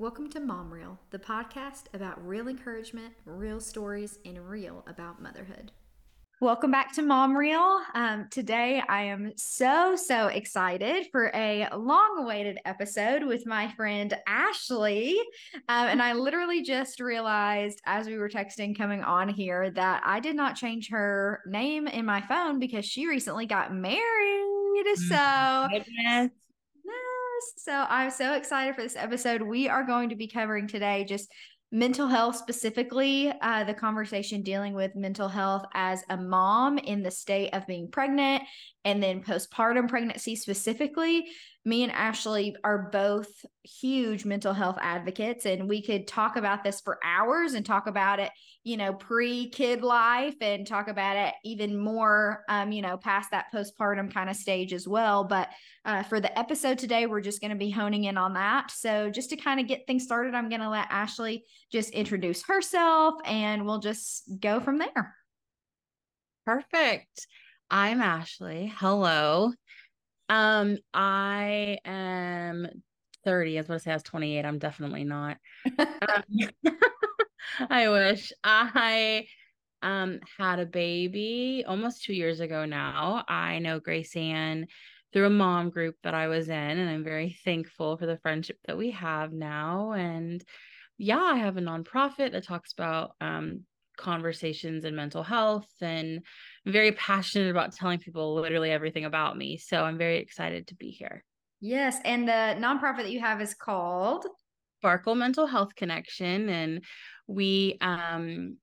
Welcome to Mom Reel, the podcast about real encouragement, real stories, and real about motherhood. Welcome back to Mom Reel. Um, today, I am so, so excited for a long awaited episode with my friend Ashley. Um, and I literally just realized as we were texting coming on here that I did not change her name in my phone because she recently got married. So, Goodness. So I'm so excited for this episode. We are going to be covering today just mental health specifically, uh, the conversation dealing with mental health as a mom in the state of being pregnant and then postpartum pregnancy specifically. Me and Ashley are both huge mental health advocates, and we could talk about this for hours and talk about it, you know, pre kid life and talk about it even more, um, you know, past that postpartum kind of stage as well. But uh, for the episode today, we're just going to be honing in on that. So, just to kind of get things started, I'm going to let Ashley just introduce herself and we'll just go from there. Perfect. I'm Ashley. Hello. Um, I am 30. I was going to say I was 28. I'm definitely not. um, I wish I um had a baby almost two years ago now. I know Grace Ann through a mom group that I was in, and I'm very thankful for the friendship that we have now. And yeah, I have a nonprofit that talks about um conversations and mental health and very passionate about telling people literally everything about me. So I'm very excited to be here. Yes. And the nonprofit that you have is called Sparkle Mental Health Connection. And we um,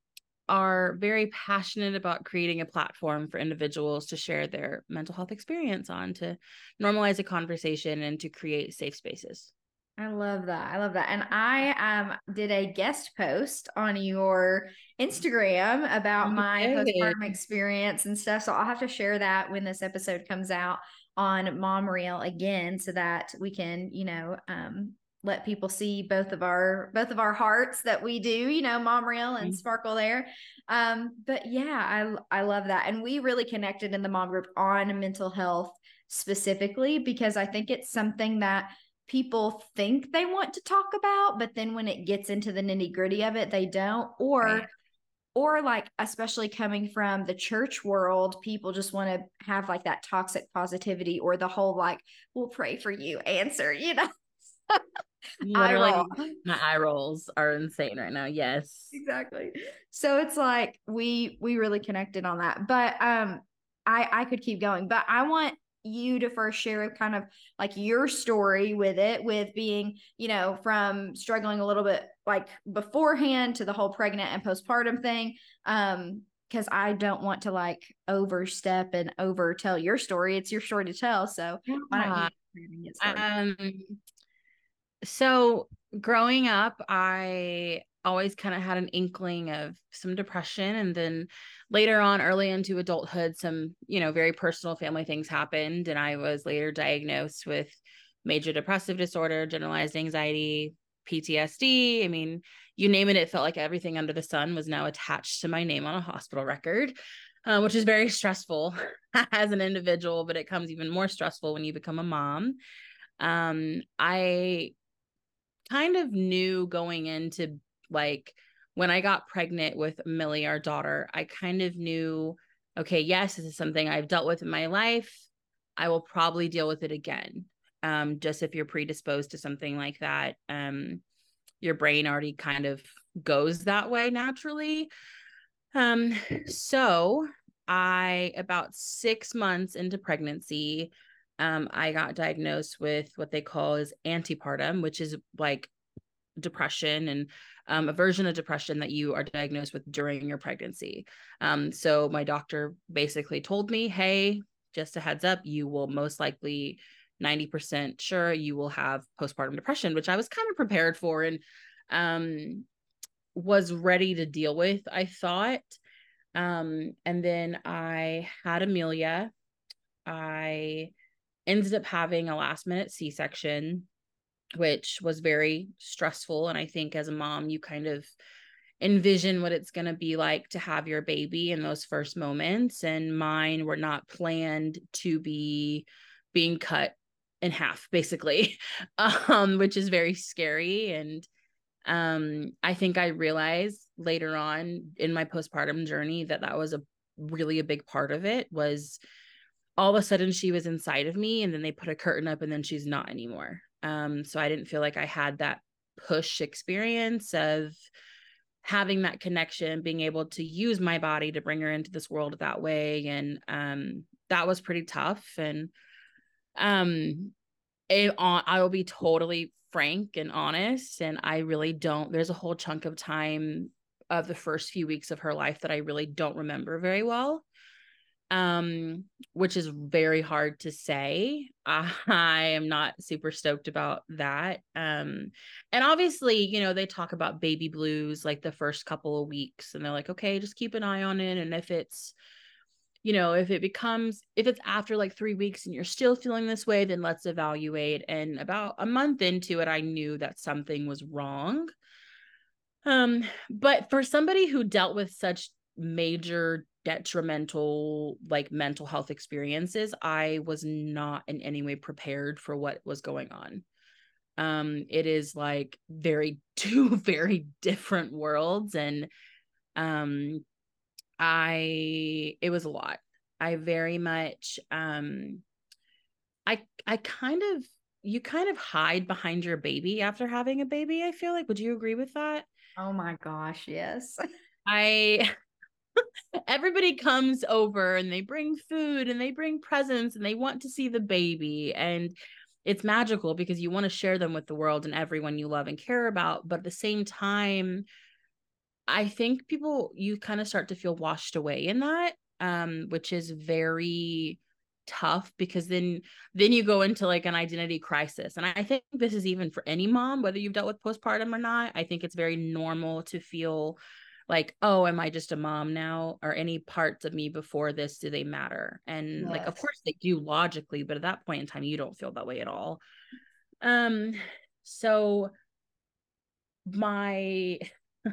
are very passionate about creating a platform for individuals to share their mental health experience on, to normalize a conversation and to create safe spaces. I love that. I love that. And I um did a guest post on your Instagram about my postpartum experience and stuff. So I'll have to share that when this episode comes out on Mom Reel again so that we can, you know, um let people see both of our both of our hearts that we do, you know, Mom Reel and mm-hmm. Sparkle there. Um, but yeah, I I love that. And we really connected in the mom group on mental health specifically because I think it's something that people think they want to talk about, but then when it gets into the nitty gritty of it, they don't. Or, right. or like, especially coming from the church world, people just want to have like that toxic positivity or the whole like, we'll pray for you answer, you know? Literally, eye my eye rolls are insane right now. Yes, exactly. So it's like we we really connected on that, but um, I I could keep going, but I want you to first share kind of like your story with it with being you know from struggling a little bit like beforehand to the whole pregnant and postpartum thing um because i don't want to like overstep and over tell your story it's your story to tell so yeah. um so growing up i always kind of had an inkling of some depression and then later on early into adulthood some you know very personal family things happened and i was later diagnosed with major depressive disorder generalized anxiety ptsd i mean you name it it felt like everything under the sun was now attached to my name on a hospital record uh, which is very stressful as an individual but it comes even more stressful when you become a mom. Um, i kind of knew going into like when I got pregnant with Millie, our daughter, I kind of knew, okay, yes, this is something I've dealt with in my life. I will probably deal with it again. Um, just if you're predisposed to something like that, um, your brain already kind of goes that way naturally. Um, so I about six months into pregnancy, um, I got diagnosed with what they call is antepartum, which is like depression and um, a version of depression that you are diagnosed with during your pregnancy. Um, so my doctor basically told me, hey, just a heads up, you will most likely 90% sure you will have postpartum depression, which I was kind of prepared for and um, was ready to deal with, I thought. Um, and then I had Amelia. I ended up having a last minute C section which was very stressful. And I think as a mom, you kind of envision what it's going to be like to have your baby in those first moments. And mine were not planned to be being cut in half basically um which is very scary and um i think i realized later on in my postpartum journey that that was a really a big part of it was all of a sudden she was inside of me and then they put a curtain up and then she's not anymore um so i didn't feel like i had that push experience of having that connection being able to use my body to bring her into this world that way. And um that was pretty tough. And um it, i will be totally frank and honest and i really don't there's a whole chunk of time of the first few weeks of her life that i really don't remember very well um which is very hard to say. I am not super stoked about that. Um and obviously you know they talk about baby blues like the first couple of weeks and they're like okay just keep an eye on it. And if it's you know if it becomes if it's after like 3 weeks and you're still feeling this way then let's evaluate. And about a month into it i knew that something was wrong. Um but for somebody who dealt with such major detrimental like mental health experiences i was not in any way prepared for what was going on. Um it is like very two very different worlds and um i it was a lot. I very much um i i kind of you kind of hide behind your baby after having a baby i feel like. Would you agree with that? Oh my gosh yes. I everybody comes over and they bring food and they bring presents and they want to see the baby and it's magical because you want to share them with the world and everyone you love and care about but at the same time i think people you kind of start to feel washed away in that um which is very tough because then then you go into like an identity crisis and i think this is even for any mom whether you've dealt with postpartum or not i think it's very normal to feel like oh am i just a mom now? Or any parts of me before this do they matter? And yes. like of course they do logically but at that point in time you don't feel that way at all. Um so my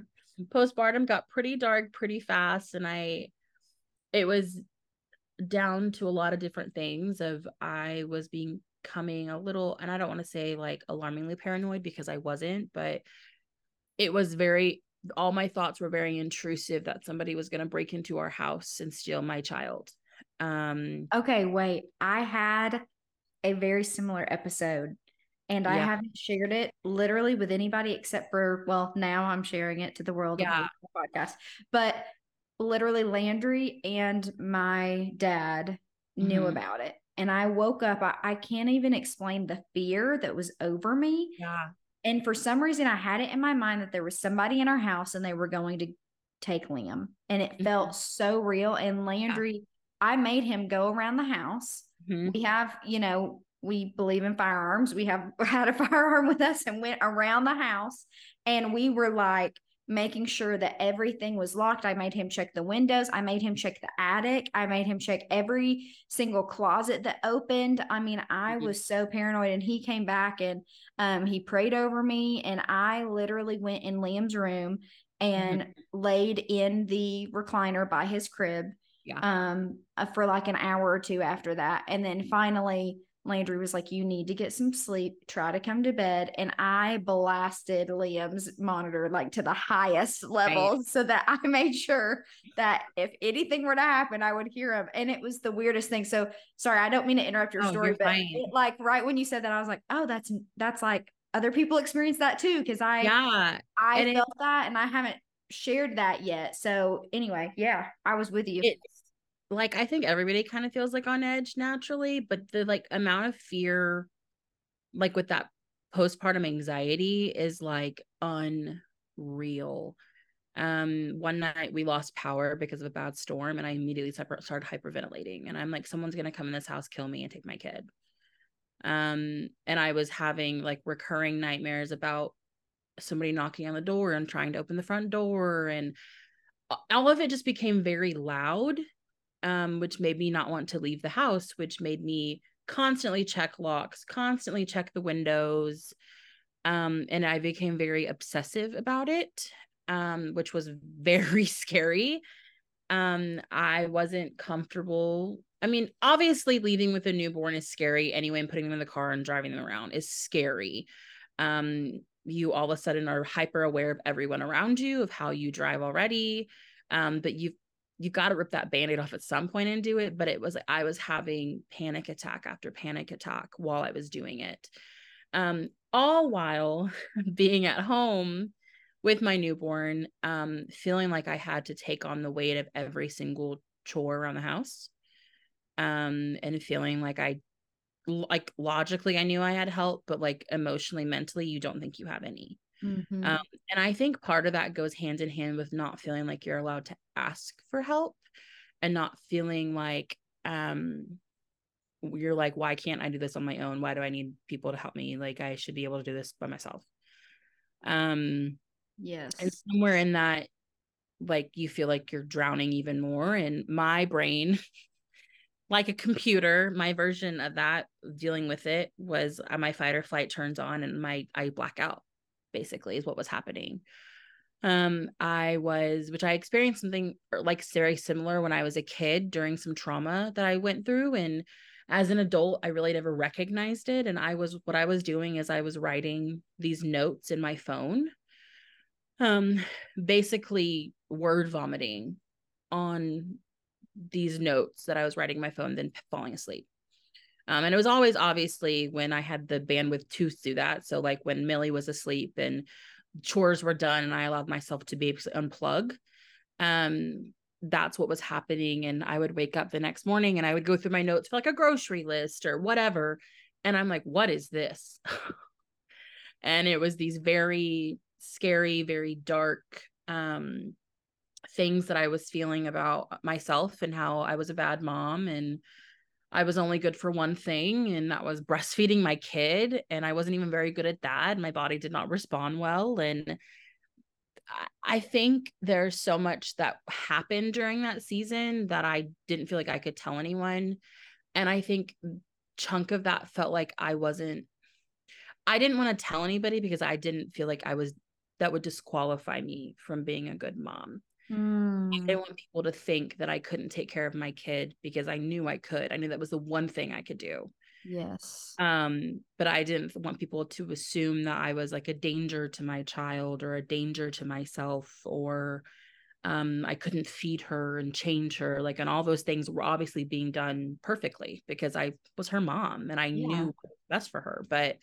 postpartum got pretty dark pretty fast and i it was down to a lot of different things of i was being coming a little and i don't want to say like alarmingly paranoid because i wasn't but it was very all my thoughts were very intrusive that somebody was going to break into our house and steal my child. Um, okay, wait. I had a very similar episode and yeah. I haven't shared it literally with anybody except for, well, now I'm sharing it to the world yeah. the podcast. But literally, Landry and my dad knew mm-hmm. about it. And I woke up, I, I can't even explain the fear that was over me. Yeah. And for some reason, I had it in my mind that there was somebody in our house and they were going to take Liam. And it mm-hmm. felt so real. And Landry, yeah. I made him go around the house. Mm-hmm. We have, you know, we believe in firearms. We have had a firearm with us and went around the house. And we were like, making sure that everything was locked. I made him check the windows. I made him check the attic. I made him check every single closet that opened. I mean, I mm-hmm. was so paranoid. And he came back and um, he prayed over me. And I literally went in Liam's room and mm-hmm. laid in the recliner by his crib yeah. um, uh, for like an hour or two after that. And then finally, Landry was like, You need to get some sleep, try to come to bed. And I blasted Liam's monitor like to the highest level right. so that I made sure that if anything were to happen, I would hear him. And it was the weirdest thing. So sorry, I don't mean to interrupt your oh, story, but it, like right when you said that, I was like, Oh, that's that's like other people experience that too. Cause I yeah I and felt it, that and I haven't shared that yet. So anyway, yeah, I was with you. It's like I think everybody kind of feels like on edge naturally, but the like amount of fear like with that postpartum anxiety is like unreal. Um one night we lost power because of a bad storm and I immediately started hyperventilating and I'm like someone's to come in this house kill me and take my kid. Um and I was having like recurring nightmares about somebody knocking on the door and trying to open the front door and all of it just became very loud um, which made me not want to leave the house, which made me constantly check locks, constantly check the windows. Um, and I became very obsessive about it, um, which was very scary. Um, I wasn't comfortable I mean, obviously leaving with a newborn is scary anyway, and putting them in the car and driving them around is scary. Um, you all of a sudden are hyper aware of everyone around you, of how you drive already. Um, but you've you got to rip that band-aid off at some point and do it. But it was I was having panic attack after panic attack while I was doing it. Um, all while being at home with my newborn, um, feeling like I had to take on the weight of every single chore around the house. Um, and feeling like I like logically I knew I had help, but like emotionally, mentally, you don't think you have any. Mm-hmm. Um, and I think part of that goes hand in hand with not feeling like you're allowed to ask for help and not feeling like um you're like, why can't I do this on my own? Why do I need people to help me? Like I should be able to do this by myself. Um yes. And somewhere in that, like you feel like you're drowning even more. And my brain like a computer my version of that dealing with it was uh, my fight or flight turns on and my i black out basically is what was happening um i was which i experienced something er, like very similar when i was a kid during some trauma that i went through and as an adult i really never recognized it and i was what i was doing is i was writing these notes in my phone um basically word vomiting on these notes that I was writing my phone, then falling asleep. Um, and it was always obviously when I had the bandwidth to do that. So like when Millie was asleep and chores were done and I allowed myself to be unplug. Um, that's what was happening. And I would wake up the next morning and I would go through my notes for like a grocery list or whatever. And I'm like, what is this? and it was these very scary, very dark um things that I was feeling about myself and how I was a bad mom and I was only good for one thing, and that was breastfeeding my kid. And I wasn't even very good at that. My body did not respond well. And I think there's so much that happened during that season that I didn't feel like I could tell anyone. And I think chunk of that felt like I wasn't I didn't want to tell anybody because I didn't feel like I was that would disqualify me from being a good mom. Mm. I didn't want people to think that I couldn't take care of my kid because I knew I could. I knew that was the one thing I could do. Yes. Um, but I didn't want people to assume that I was like a danger to my child or a danger to myself or um I couldn't feed her and change her like and all those things were obviously being done perfectly because I was her mom and I yeah. knew best for her but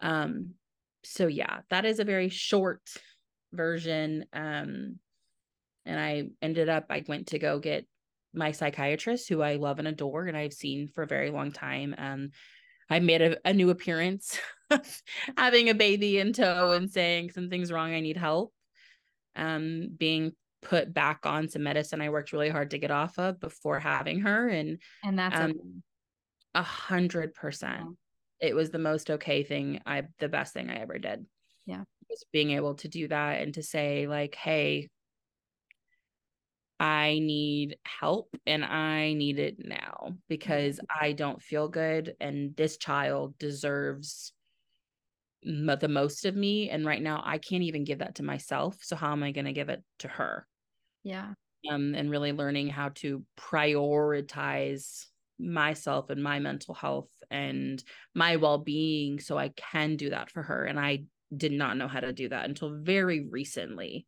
um so yeah that is a very short version um and I ended up I went to go get my psychiatrist who I love and adore and I've seen for a very long time and I made a, a new appearance having a baby in tow and saying something's wrong I need help. Um being put back on some medicine I worked really hard to get off of before having her and and that's um, a hundred percent. It was the most okay thing I the best thing I ever did. Yeah. Was being able to do that and to say like hey I need help and I need it now because mm-hmm. I don't feel good and this child deserves the most of me and right now I can't even give that to myself so how am I going to give it to her? Yeah. Um and really learning how to prioritize myself and my mental health and my well-being so I can do that for her and I did not know how to do that until very recently.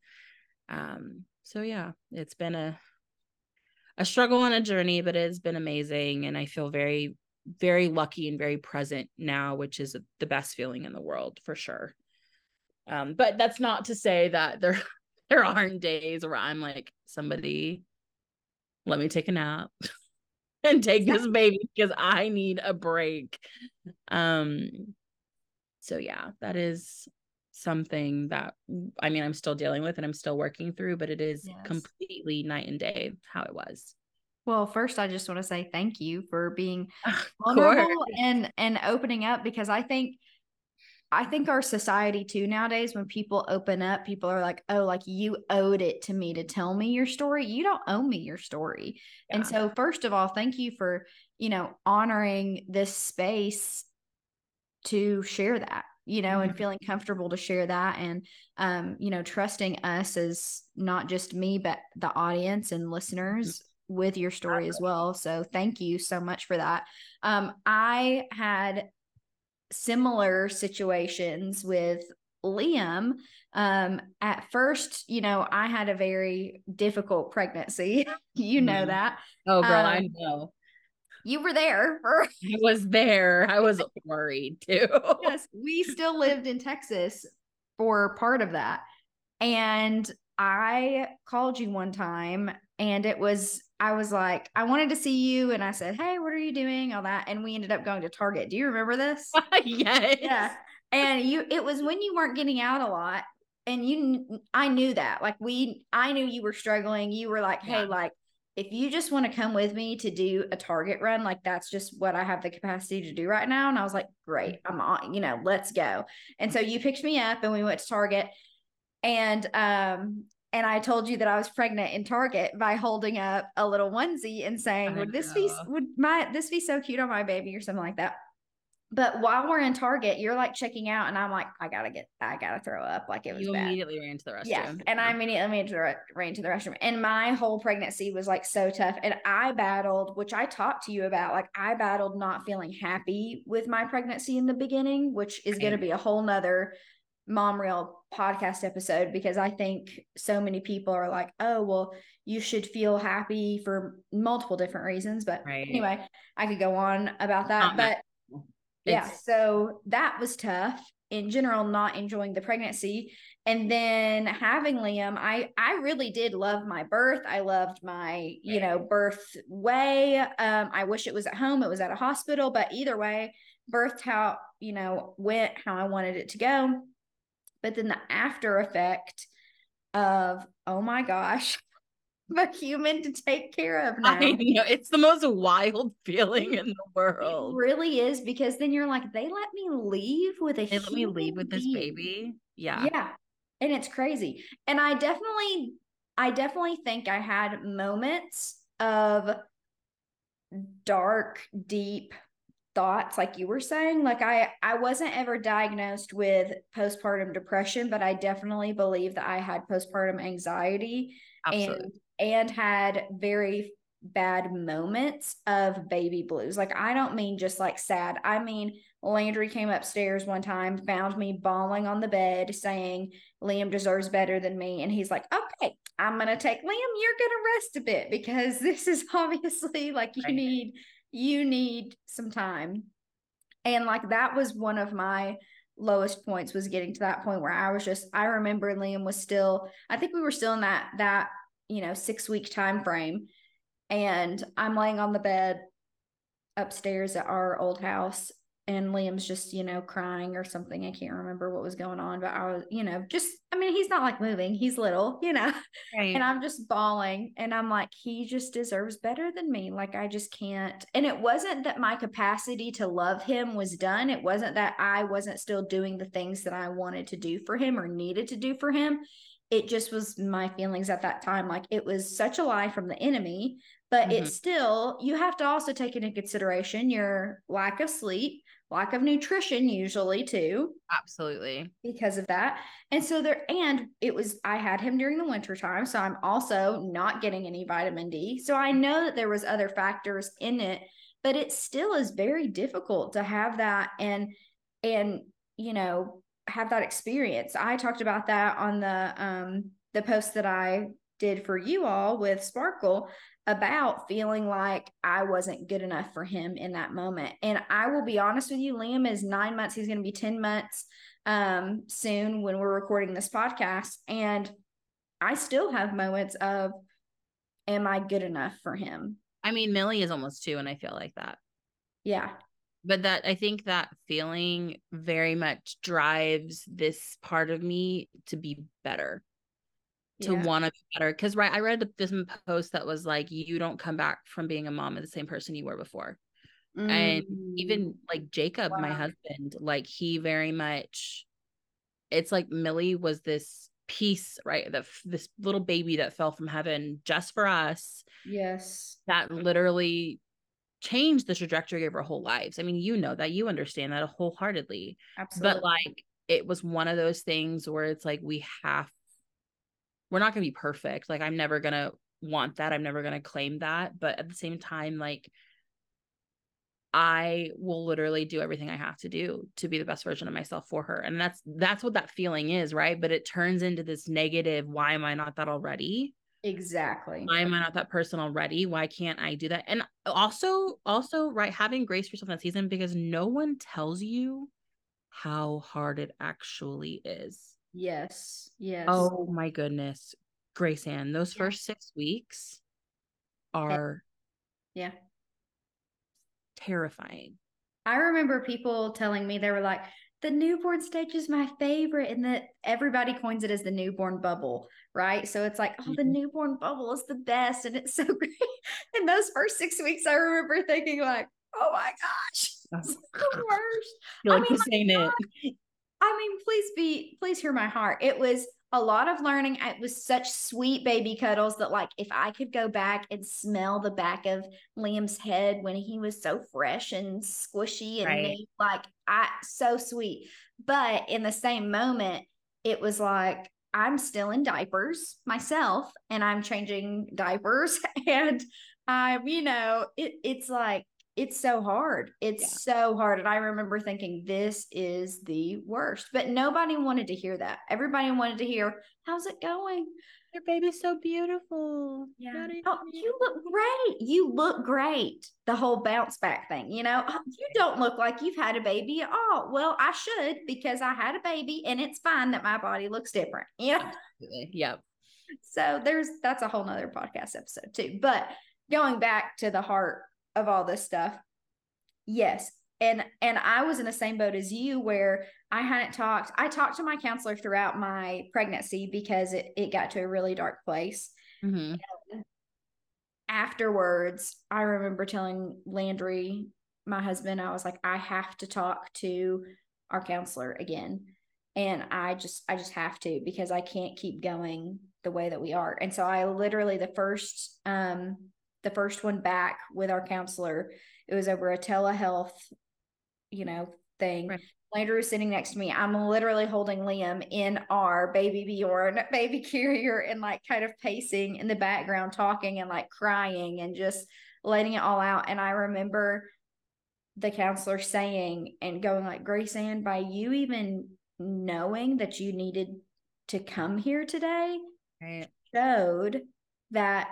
Um so yeah, it's been a a struggle and a journey, but it's been amazing and I feel very very lucky and very present now, which is the best feeling in the world for sure. Um, but that's not to say that there there aren't days where I'm like somebody let me take a nap and take this baby because I need a break. Um so yeah, that is something that I mean, I'm still dealing with and I'm still working through, but it is yes. completely night and day how it was. Well, first I just want to say thank you for being vulnerable and and opening up because I think I think our society too nowadays when people open up, people are like, "Oh, like you owed it to me to tell me your story. You don't owe me your story." Yeah. And so first of all, thank you for, you know, honoring this space to share that you know, mm-hmm. and feeling comfortable to share that and, um, you know, trusting us as not just me, but the audience and listeners with your story as well. So thank you so much for that. Um, I had similar situations with Liam. Um, at first, you know, I had a very difficult pregnancy. you know mm-hmm. that. Oh, girl, um, I know. You were there. I was there. I was worried too. yes, we still lived in Texas for part of that. And I called you one time and it was I was like, I wanted to see you. And I said, Hey, what are you doing? All that. And we ended up going to Target. Do you remember this? yes. Yeah. And you, it was when you weren't getting out a lot. And you, I knew that. Like, we, I knew you were struggling. You were like, Hey, yeah. like, if you just want to come with me to do a Target run, like that's just what I have the capacity to do right now. And I was like, Great. I'm on, you know, let's go. And so you picked me up and we went to Target. And um, and I told you that I was pregnant in Target by holding up a little onesie and saying, "Would this be would my this be so cute on my baby or something like that?" But while we're in Target, you're like checking out, and I'm like, I gotta get, I gotta throw up. Like it was. You bad. immediately ran to the restroom. Yeah, and I immediately ran to the ran to the restroom, and my whole pregnancy was like so tough, and I battled, which I talked to you about. Like I battled not feeling happy with my pregnancy in the beginning, which is going to be a whole nother mom real podcast episode because I think so many people are like, oh, well, you should feel happy for multiple different reasons. But right. anyway, I could go on about that. Not but yeah, so that was tough in general, not enjoying the pregnancy. And then having Liam, I I really did love my birth. I loved my, you know, birth way. Um, I wish it was at home, it was at a hospital, but either way, birthed how, you know, went how I wanted it to go but then the after effect of oh my gosh a human to take care of now. I know it's the most wild feeling in the world. It really is because then you're like, they let me leave with a. They let me leave with this baby. Yeah, yeah, and it's crazy. And I definitely, I definitely think I had moments of dark, deep thoughts like you were saying like i i wasn't ever diagnosed with postpartum depression but i definitely believe that i had postpartum anxiety Absolutely. and and had very bad moments of baby blues like i don't mean just like sad i mean landry came upstairs one time found me bawling on the bed saying liam deserves better than me and he's like okay i'm gonna take liam you're gonna rest a bit because this is obviously like you right. need you need some time. And like that was one of my lowest points was getting to that point where I was just I remember Liam was still I think we were still in that that you know 6 week time frame and I'm laying on the bed upstairs at our old house and Liam's just, you know, crying or something. I can't remember what was going on, but I was, you know, just, I mean, he's not like moving, he's little, you know, right. and I'm just bawling. And I'm like, he just deserves better than me. Like, I just can't. And it wasn't that my capacity to love him was done. It wasn't that I wasn't still doing the things that I wanted to do for him or needed to do for him. It just was my feelings at that time. Like, it was such a lie from the enemy but mm-hmm. it's still you have to also take into consideration your lack of sleep lack of nutrition usually too absolutely because of that and so there and it was i had him during the winter time so i'm also not getting any vitamin d so i know that there was other factors in it but it still is very difficult to have that and and you know have that experience i talked about that on the um the post that i did for you all with sparkle about feeling like I wasn't good enough for him in that moment. And I will be honest with you, Liam is nine months. He's going to be 10 months um, soon when we're recording this podcast. And I still have moments of, am I good enough for him? I mean, Millie is almost two, and I feel like that. Yeah. But that I think that feeling very much drives this part of me to be better to yeah. want to be better. Because right, I read this post that was like, you don't come back from being a mom as the same person you were before. Mm. And even like Jacob, wow. my husband, like he very much, it's like Millie was this piece, right? That this little baby that fell from heaven just for us. Yes. That literally changed the trajectory of our whole lives. I mean, you know that, you understand that wholeheartedly. Absolutely. But like, it was one of those things where it's like we have we're not going to be perfect. Like I'm never going to want that. I'm never going to claim that. But at the same time, like, I will literally do everything I have to do to be the best version of myself for her. And that's that's what that feeling is, right? But it turns into this negative, why am I not that already? Exactly. Why am I not that person already? Why can't I do that? And also, also, right, having grace for yourself that season because no one tells you how hard it actually is. Yes. Yes. Oh my goodness. Grace Ann, those yeah. first six weeks are yeah terrifying. I remember people telling me they were like, the newborn stage is my favorite, and that everybody coins it as the newborn bubble, right? So it's like, oh, the mm-hmm. newborn bubble is the best, and it's so great. In those first six weeks, I remember thinking like, oh my gosh, that's the worst. You're like, I mean, this ain't it. I mean, please be, please hear my heart. It was a lot of learning. It was such sweet baby cuddles that, like, if I could go back and smell the back of Liam's head when he was so fresh and squishy and right. neat, like, I so sweet. But in the same moment, it was like I'm still in diapers myself, and I'm changing diapers, and I'm, you know, it, it's like it's so hard. It's yeah. so hard. And I remember thinking, this is the worst. But nobody wanted to hear that. Everybody wanted to hear, how's it going? Your baby's so beautiful. Yeah. Oh, you look great. You look great. The whole bounce back thing, you know, oh, you don't look like you've had a baby at all. Well, I should because I had a baby and it's fine that my body looks different. Yeah. Yep. So there's that's a whole nother podcast episode too. But going back to the heart of all this stuff. Yes. And and I was in the same boat as you where I hadn't talked. I talked to my counselor throughout my pregnancy because it, it got to a really dark place. Mm-hmm. Afterwards, I remember telling Landry, my husband, I was like, I have to talk to our counselor again. And I just I just have to because I can't keep going the way that we are. And so I literally the first um the first one back with our counselor. It was over a telehealth, you know, thing. Right. Landry was sitting next to me. I'm literally holding Liam in our BabyBjörn baby carrier and like kind of pacing in the background, talking and like crying and just letting it all out. And I remember the counselor saying and going like, Grace Ann, by you even knowing that you needed to come here today, right. showed that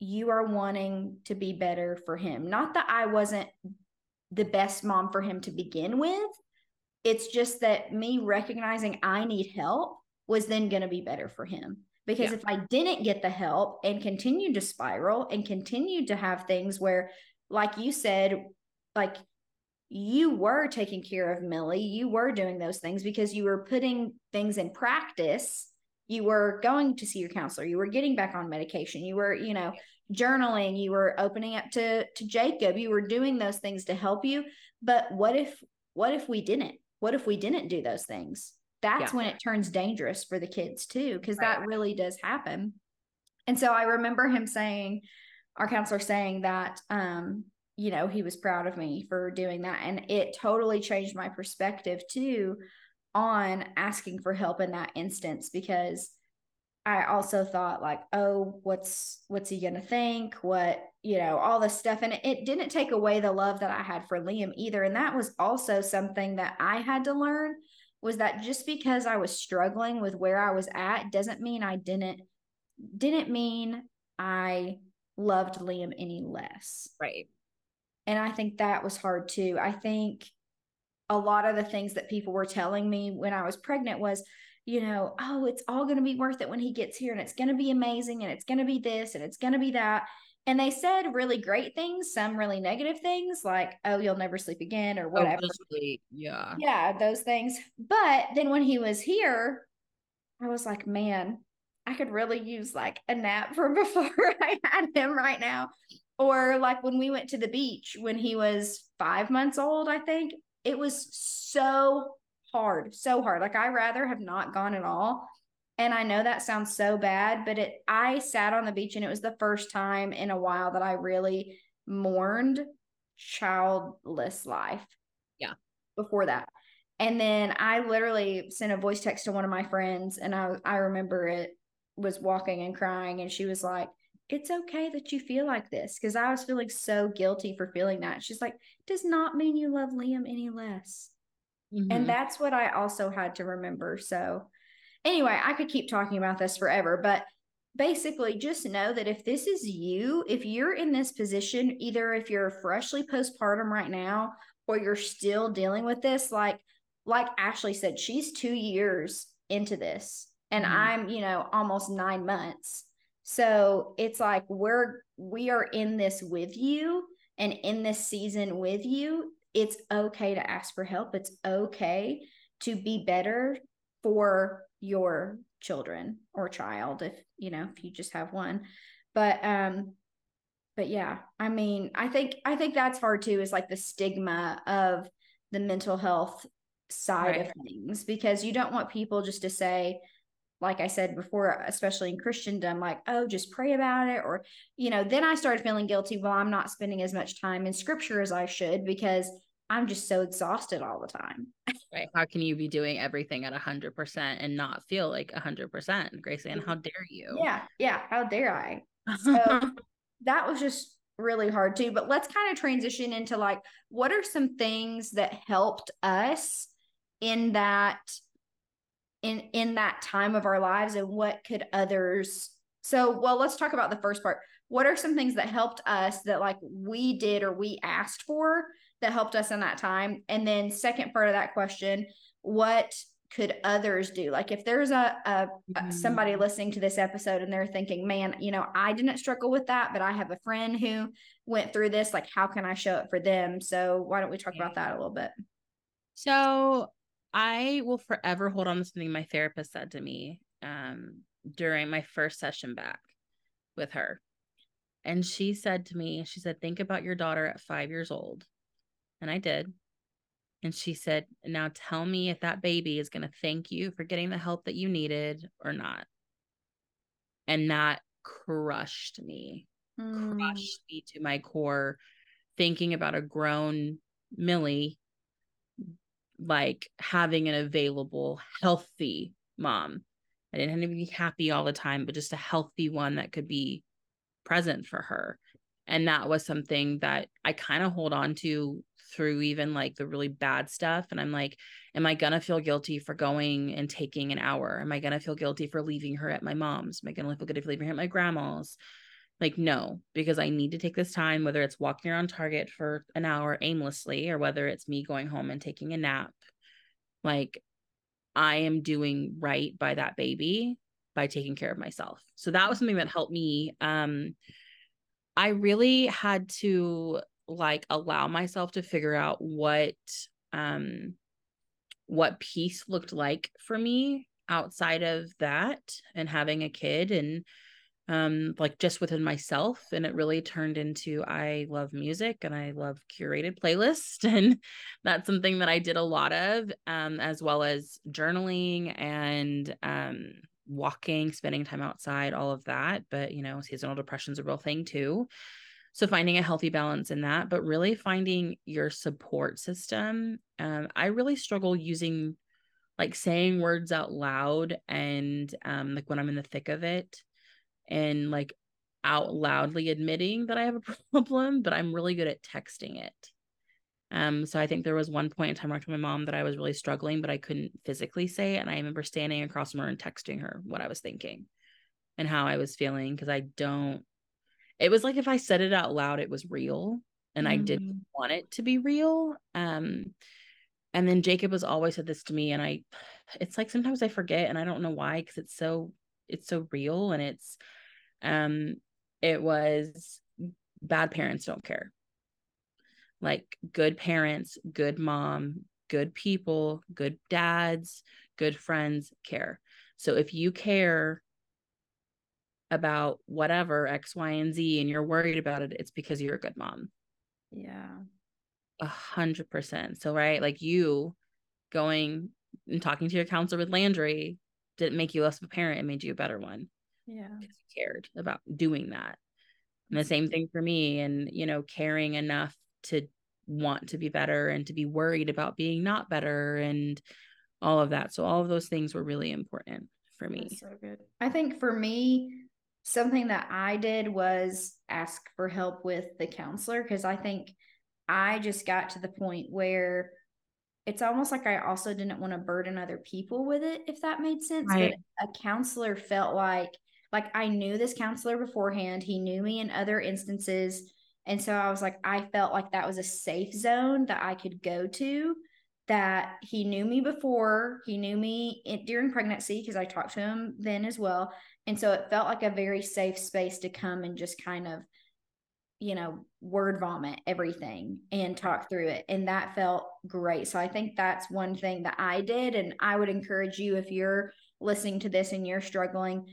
you are wanting to be better for him. Not that I wasn't the best mom for him to begin with. It's just that me recognizing I need help was then going to be better for him. Because yeah. if I didn't get the help and continued to spiral and continued to have things where, like you said, like you were taking care of Millie, you were doing those things because you were putting things in practice you were going to see your counselor you were getting back on medication you were you know journaling you were opening up to to jacob you were doing those things to help you. But what if what if we didn't? What if we didn't do those things? That's yeah. when it turns dangerous for the kids too because right. that really does happen. And so i remember him saying our counselor saying that um you know he was proud of me for doing that. And it totally changed my perspective too on asking for help in that instance because I also thought like, oh, what's what's he gonna think? What you know, all this stuff, and it, it, didn't take away the love that I had for Liam either. And that was also something that I had to learn was that just because I was struggling with where I was at doesn't mean I didn't didn't mean I loved Liam any less. Right. And I think that was hard too. I think a lot of the things that people were telling me when I was pregnant was, you know, oh, it's all going to be worth it when he gets here and it's going to be amazing and it's going to be this and it's going to be that. And they said really great things, some really negative things like, oh, you'll never sleep again or oh, whatever. Oh, yeah. Yeah, those things. But then when he was here, I was like, man, I could really use like a nap from before I had him right now. Or like when we went to the beach when he was five months old, I think it was so hard, so hard. Like I rather have not gone at all. And I know that sounds so bad, but it I sat on the beach and it was the first time in a while that I really mourned childless life. Yeah. Before that. And then I literally sent a voice text to one of my friends and I I remember it was walking and crying and she was like, it's okay that you feel like this because I was feeling so guilty for feeling that. She's like, does not mean you love Liam any less. Mm-hmm. And that's what I also had to remember. So, anyway, I could keep talking about this forever, but basically just know that if this is you, if you're in this position, either if you're freshly postpartum right now or you're still dealing with this, like like Ashley said, she's two years into this, and mm-hmm. I'm, you know, almost nine months. So it's like we're we are in this with you and in this season with you. It's okay to ask for help. It's okay to be better for your children or child if you know if you just have one but um but yeah i mean i think i think that's hard too is like the stigma of the mental health side right. of things because you don't want people just to say like i said before especially in christendom like oh just pray about it or you know then i started feeling guilty well i'm not spending as much time in scripture as i should because I'm just so exhausted all the time. right. How can you be doing everything at 100% and not feel like 100%? Grace Ann mm-hmm. how dare you? Yeah. Yeah. How dare I? So that was just really hard too. But let's kind of transition into like, what are some things that helped us in that in in that time of our lives and what could others so well let's talk about the first part what are some things that helped us that like we did or we asked for that helped us in that time? And then second part of that question, what could others do? Like if there's a, a, a, mm-hmm. somebody listening to this episode and they're thinking, man, you know, I didn't struggle with that, but I have a friend who went through this. Like, how can I show it for them? So why don't we talk about that a little bit? So I will forever hold on to something my therapist said to me um, during my first session back with her. And she said to me, she said, think about your daughter at five years old and I did. And she said, Now tell me if that baby is going to thank you for getting the help that you needed or not. And that crushed me, mm. crushed me to my core, thinking about a grown Millie like having an available, healthy mom. I didn't have to be happy all the time, but just a healthy one that could be present for her. And that was something that I kind of hold on to through even like the really bad stuff and i'm like am i going to feel guilty for going and taking an hour am i going to feel guilty for leaving her at my mom's am i going to feel guilty for leaving her at my grandma's like no because i need to take this time whether it's walking around target for an hour aimlessly or whether it's me going home and taking a nap like i am doing right by that baby by taking care of myself. So that was something that helped me um i really had to like allow myself to figure out what um what peace looked like for me outside of that and having a kid and um like just within myself and it really turned into I love music and I love curated playlist and that's something that I did a lot of um as well as journaling and um walking spending time outside all of that but you know seasonal depression is a real thing too. So finding a healthy balance in that but really finding your support system um, i really struggle using like saying words out loud and um, like when i'm in the thick of it and like out loudly admitting that i have a problem but i'm really good at texting it um, so I think there was one point in time I talked to my mom that I was really struggling, but I couldn't physically say it. And I remember standing across from her and texting her what I was thinking and how I was feeling because I don't it was like if I said it out loud, it was real and mm-hmm. I didn't mm. want it to be real. Um, and then Jacob has always said this to me, and I, it's like sometimes I forget, and I don't know why, because it's so, it's so real, and it's, um, it was bad parents don't care. Like good parents, good mom, good people, good dads, good friends care. So if you care about whatever X, Y, and Z and you're worried about it, it's because you're a good mom. Yeah. A hundred percent. So, right, like you going and talking to your counselor with Landry didn't make you less of a parent, it made you a better one. Yeah. Because you cared about doing that. And the same thing for me, and you know, caring enough to want to be better and to be worried about being not better and all of that. So all of those things were really important for me. That's so good. I think for me, something that I did was ask for help with the counselor because I think I just got to the point where it's almost like I also didn't want to burden other people with it, if that made sense. Right. But a counselor felt like like I knew this counselor beforehand. He knew me in other instances. And so I was like, I felt like that was a safe zone that I could go to. That he knew me before, he knew me in, during pregnancy because I talked to him then as well. And so it felt like a very safe space to come and just kind of you know, word vomit everything and talk through it. And that felt great. So I think that's one thing that I did. And I would encourage you if you're listening to this and you're struggling,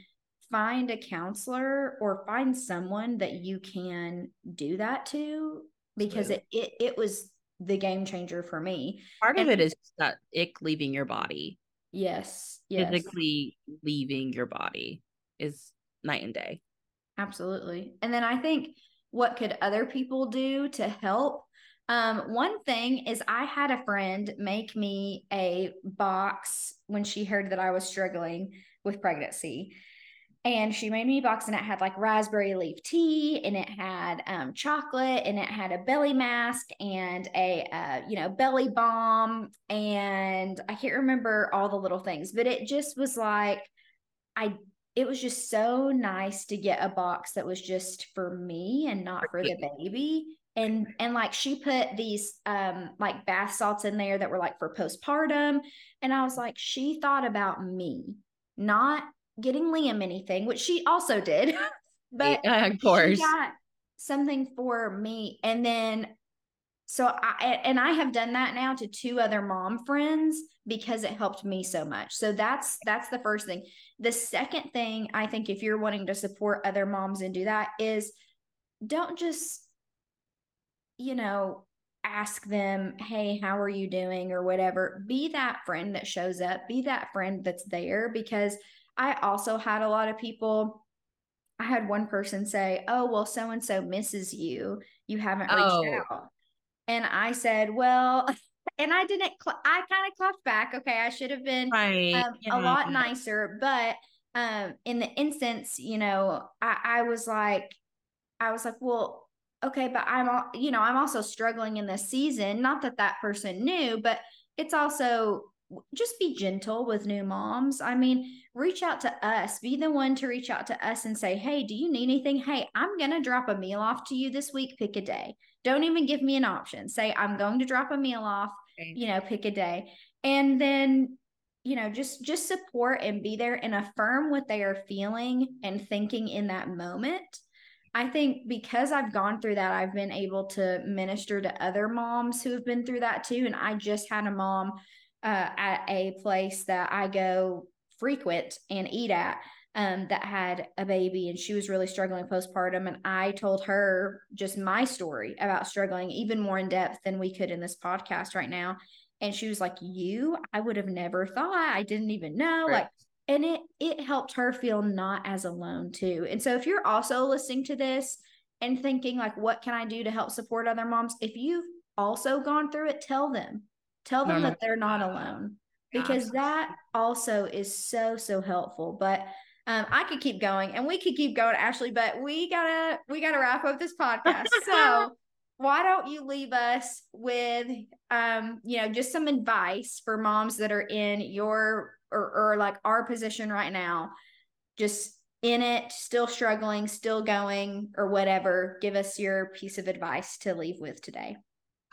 find a counselor or find someone that you can do that to because it, it it was the game changer for me. Part and, of it is that ick leaving your body. Yes. Yes. Physically leaving your body is night and day. Absolutely. And then I think what could other people do to help? Um, one thing is I had a friend make me a box when she heard that I was struggling with pregnancy. And she made me a box and it had like raspberry leaf tea and it had um, chocolate and it had a belly mask and a, uh, you know, belly balm. And I can't remember all the little things, but it just was like, I it was just so nice to get a box that was just for me and not for the baby and and like she put these um like bath salts in there that were like for postpartum and i was like she thought about me not getting liam anything which she also did but yeah, of course got something for me and then so I and I have done that now to two other mom friends because it helped me so much. So that's that's the first thing. The second thing I think if you're wanting to support other moms and do that is don't just you know ask them, "Hey, how are you doing?" or whatever. Be that friend that shows up, be that friend that's there because I also had a lot of people I had one person say, "Oh, well so and so misses you. You haven't reached oh. out." And I said, well, and I didn't, cl- I kind of clapped back. Okay. I should have been right. um, yeah. a lot nicer. But um, in the instance, you know, I, I was like, I was like, well, okay, but I'm, all, you know, I'm also struggling in this season. Not that that person knew, but it's also just be gentle with new moms. I mean, reach out to us. Be the one to reach out to us and say, "Hey, do you need anything? Hey, I'm going to drop a meal off to you this week. Pick a day." Don't even give me an option. Say, I'm going to drop a meal off, okay. you know, pick a day. And then, you know, just just support and be there and affirm what they are feeling and thinking in that moment. I think because I've gone through that, I've been able to minister to other moms who have been through that too. And I just had a mom uh, at a place that I go frequent and eat at um, that had a baby and she was really struggling postpartum. And I told her just my story about struggling even more in depth than we could in this podcast right now. And she was like, You, I would have never thought. I didn't even know. Right. Like, and it it helped her feel not as alone too. And so if you're also listening to this and thinking like what can I do to help support other moms? If you've also gone through it, tell them. Tell them no, that they're not alone because that also is so so helpful. But um, I could keep going and we could keep going, Ashley, but we gotta we gotta wrap up this podcast. so why don't you leave us with um, you know, just some advice for moms that are in your or, or like our position right now, just in it, still struggling, still going, or whatever. Give us your piece of advice to leave with today.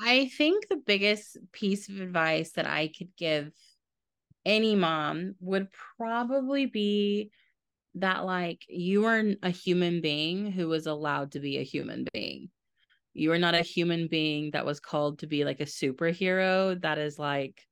I think the biggest piece of advice that I could give any mom would probably be that like you are a human being who was allowed to be a human being. You are not a human being that was called to be like a superhero that is like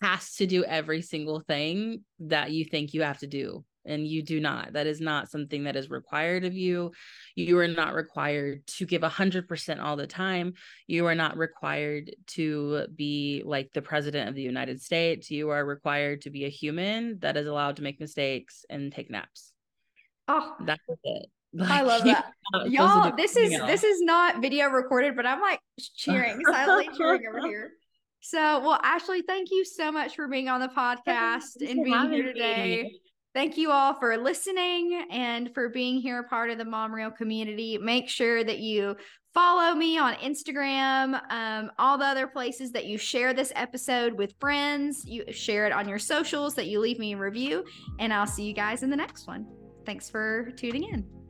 has to do every single thing that you think you have to do and you do not that is not something that is required of you you are not required to give 100% all the time you are not required to be like the president of the united states you are required to be a human that is allowed to make mistakes and take naps oh that's it like, I love that. Y'all, this is else. this is not video recorded, but I'm like cheering, silently cheering over here. So, well, Ashley, thank you so much for being on the podcast and being here today. Me. Thank you all for listening and for being here, part of the Mom Real community. Make sure that you follow me on Instagram, um, all the other places that you share this episode with friends. You share it on your socials, that you leave me a review, and I'll see you guys in the next one. Thanks for tuning in.